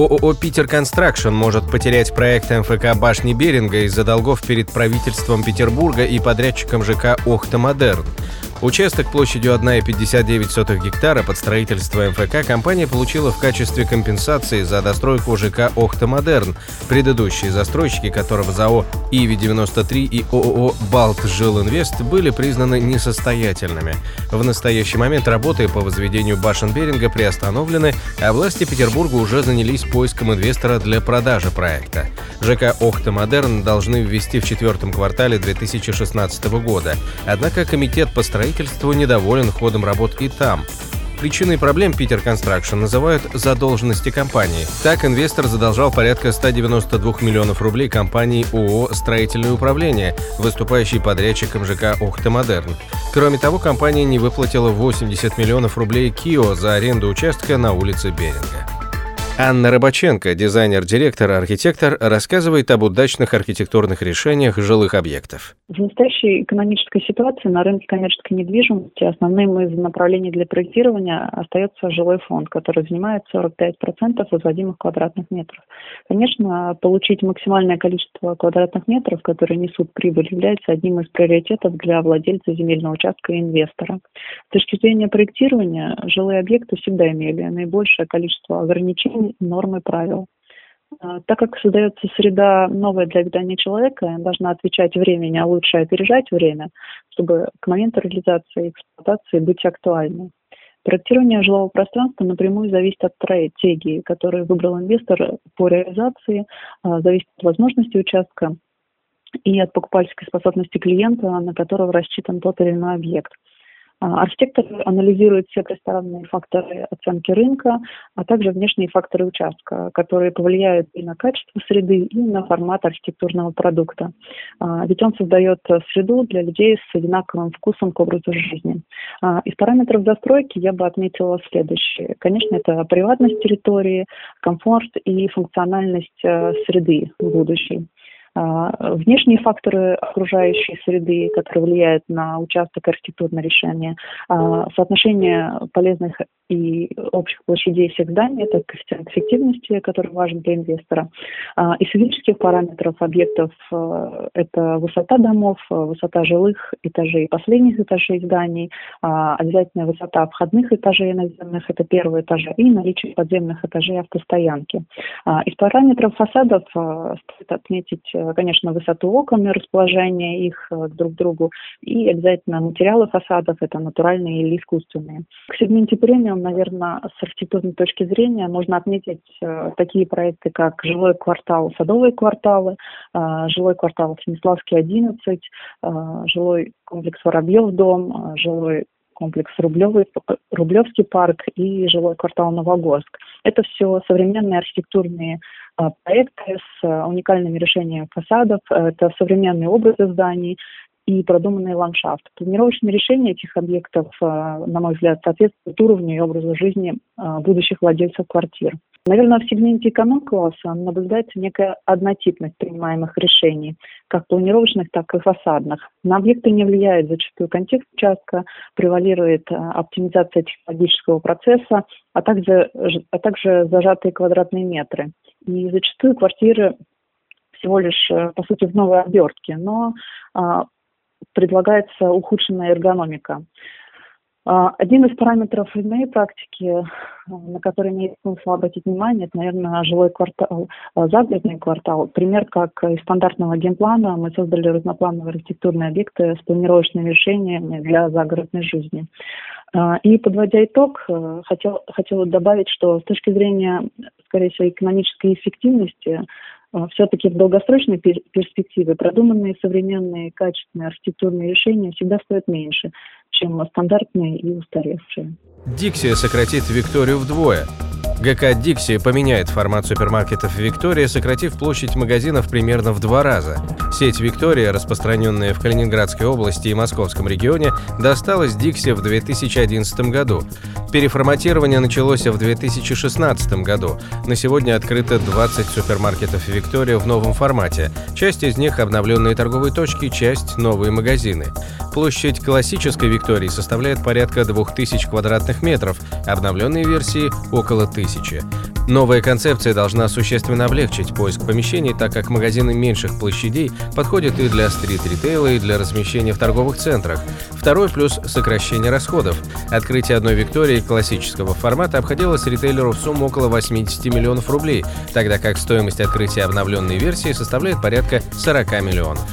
ООО «Питер Construction» может потерять проект МФК «Башни Беринга» из-за долгов перед правительством Петербурга и подрядчиком ЖК «Охта Модерн». Участок площадью 1,59 гектара под строительство МФК компания получила в качестве компенсации за достройку ЖК «Охта Модерн». Предыдущие застройщики, которого ЗАО «Иви-93» и ООО «Балт Жилинвест» были признаны несостоятельными. В настоящий момент работы по возведению башен Беринга приостановлены, а власти Петербурга уже занялись поиском инвестора для продажи проекта. ЖК «Охта Модерн» должны ввести в четвертом квартале 2016 года. Однако комитет по строительству строительству недоволен ходом работ и там. Причиной проблем Питер Констракшн называют задолженности компании. Так, инвестор задолжал порядка 192 миллионов рублей компании ООО «Строительное управление», выступающей подрядчиком ЖК «Охта Модерн». Кроме того, компания не выплатила 80 миллионов рублей КИО за аренду участка на улице Беринга. Анна Рыбаченко, дизайнер-директор, архитектор, рассказывает об удачных архитектурных решениях жилых объектов. В настоящей экономической ситуации на рынке коммерческой недвижимости основным из направлений для проектирования остается жилой фонд, который занимает 45% возводимых квадратных метров. Конечно, получить максимальное количество квадратных метров, которые несут прибыль, является одним из приоритетов для владельца земельного участка и инвестора. С точки зрения проектирования, жилые объекты всегда имели наибольшее количество ограничений нормы правил. А, так как создается среда новая для обитания человека, должна отвечать времени, а лучше опережать время, чтобы к моменту реализации и эксплуатации быть актуальной. Проектирование жилого пространства напрямую зависит от стратегии, которую выбрал инвестор по реализации, а, зависит от возможности участка и от покупательской способности клиента, на которого рассчитан тот или иной объект – архитектор анализирует все представленные факторы оценки рынка, а также внешние факторы участка, которые повлияют и на качество среды, и на формат архитектурного продукта. А, ведь он создает среду для людей с одинаковым вкусом к образу жизни. А, из параметров застройки я бы отметила следующее. Конечно, это приватность территории, комфорт и функциональность э, среды будущей. А, внешние факторы окружающей среды, которые влияют на участок архитектурного решения, а, соотношение полезных и общих площадей всех зданий, это коэффициент эффективности, который важен для инвестора. А, из физических параметров объектов это высота домов, высота жилых этажей, последних этажей зданий, обязательная высота входных этажей наземных, это первые этажи, и наличие подземных этажей автостоянки. Из параметров фасадов стоит отметить Э, конечно, высоту окон и расположение их э, друг к другу, и обязательно материалы фасадов, это натуральные или искусственные. К сегменте премиум, наверное, с архитектурной точки зрения можно отметить э, такие проекты, как жилой квартал, садовые кварталы, жилой квартал Станиславский 11, жилой комплекс Воробьев дом, жилой комплекс Рублевый, Рублевский парк и жилой квартал Новогорск. Это все современные архитектурные проекты с уникальными решениями фасадов, это современные образы зданий, и продуманный ландшафт. Планировочные решения этих объектов, а, на мой взгляд, соответствуют уровню и образу жизни будущих владельцев квартир. Наверное, в сегменте эконом-класса наблюдается некая однотипность принимаемых решений, как планировочных, так и фасадных. На объекты не влияет зачастую контекст участка, превалирует оптимизация технологического процесса, а также, а также зажатые квадратные метры. И зачастую квартиры всего лишь, э, по сути, в новой обертке, но а, предлагается ухудшенная эргономика. А, один из параметров моей практики, э, на который имеет смысл обратить внимание, это, наверное, жилой квартал, э, загородный квартал. Пример, как из стандартного генплана мы создали разноплановые архитектурные объекты с планировочными решениями для загородной жизни. А, и подводя итог, э, хотел, хотела добавить, что с точки зрения, скорее всего, экономической эффективности, все-таки в долгосрочной перспективе продуманные современные качественные архитектурные решения всегда стоят меньше, чем стандартные и устаревшие. Диксия сократит Викторию вдвое. ГК «Дикси» поменяет формат супермаркетов «Виктория», сократив площадь магазинов примерно в два раза. Сеть «Виктория», распространенная в Калининградской области и Московском регионе, досталась «Дикси» в 2011 году. Переформатирование началось в 2016 году. На сегодня открыто 20 супермаркетов «Виктория» в новом формате. Часть из них – обновленные торговые точки, часть – новые магазины. Площадь классической «Виктории» составляет порядка 2000 квадратных метров, обновленные версии – около 1000. Новая концепция должна существенно облегчить поиск помещений, так как магазины меньших площадей подходят и для стрит-ритейла, и для размещения в торговых центрах. Второй плюс – сокращение расходов. Открытие одной «Виктории» классического формата обходилось ритейлеру в сумму около 80 миллионов рублей, тогда как стоимость открытия обновленной версии составляет порядка 40 миллионов.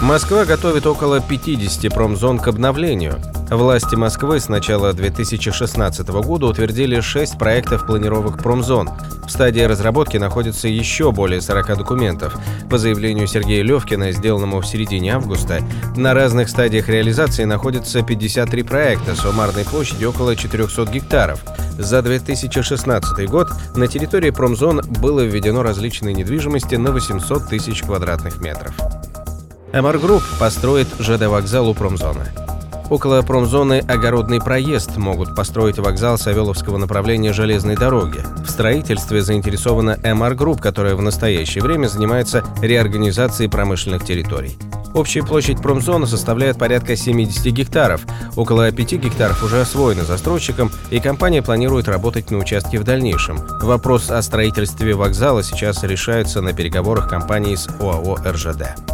Москва готовит около 50 промзон к обновлению. Власти Москвы с начала 2016 года утвердили 6 проектов планировок промзон. В стадии разработки находится еще более 40 документов. По заявлению Сергея Левкина, сделанному в середине августа, на разных стадиях реализации находится 53 проекта с суммарной площадью около 400 гектаров. За 2016 год на территории промзон было введено различной недвижимости на 800 тысяч квадратных метров. MR Group построит ЖД-вокзал у промзоны. Около промзоны «Огородный проезд» могут построить вокзал Савеловского направления железной дороги. В строительстве заинтересована MR Group, которая в настоящее время занимается реорганизацией промышленных территорий. Общая площадь промзоны составляет порядка 70 гектаров. Около 5 гектаров уже освоены застройщиком, и компания планирует работать на участке в дальнейшем. Вопрос о строительстве вокзала сейчас решается на переговорах компании с ОАО «РЖД».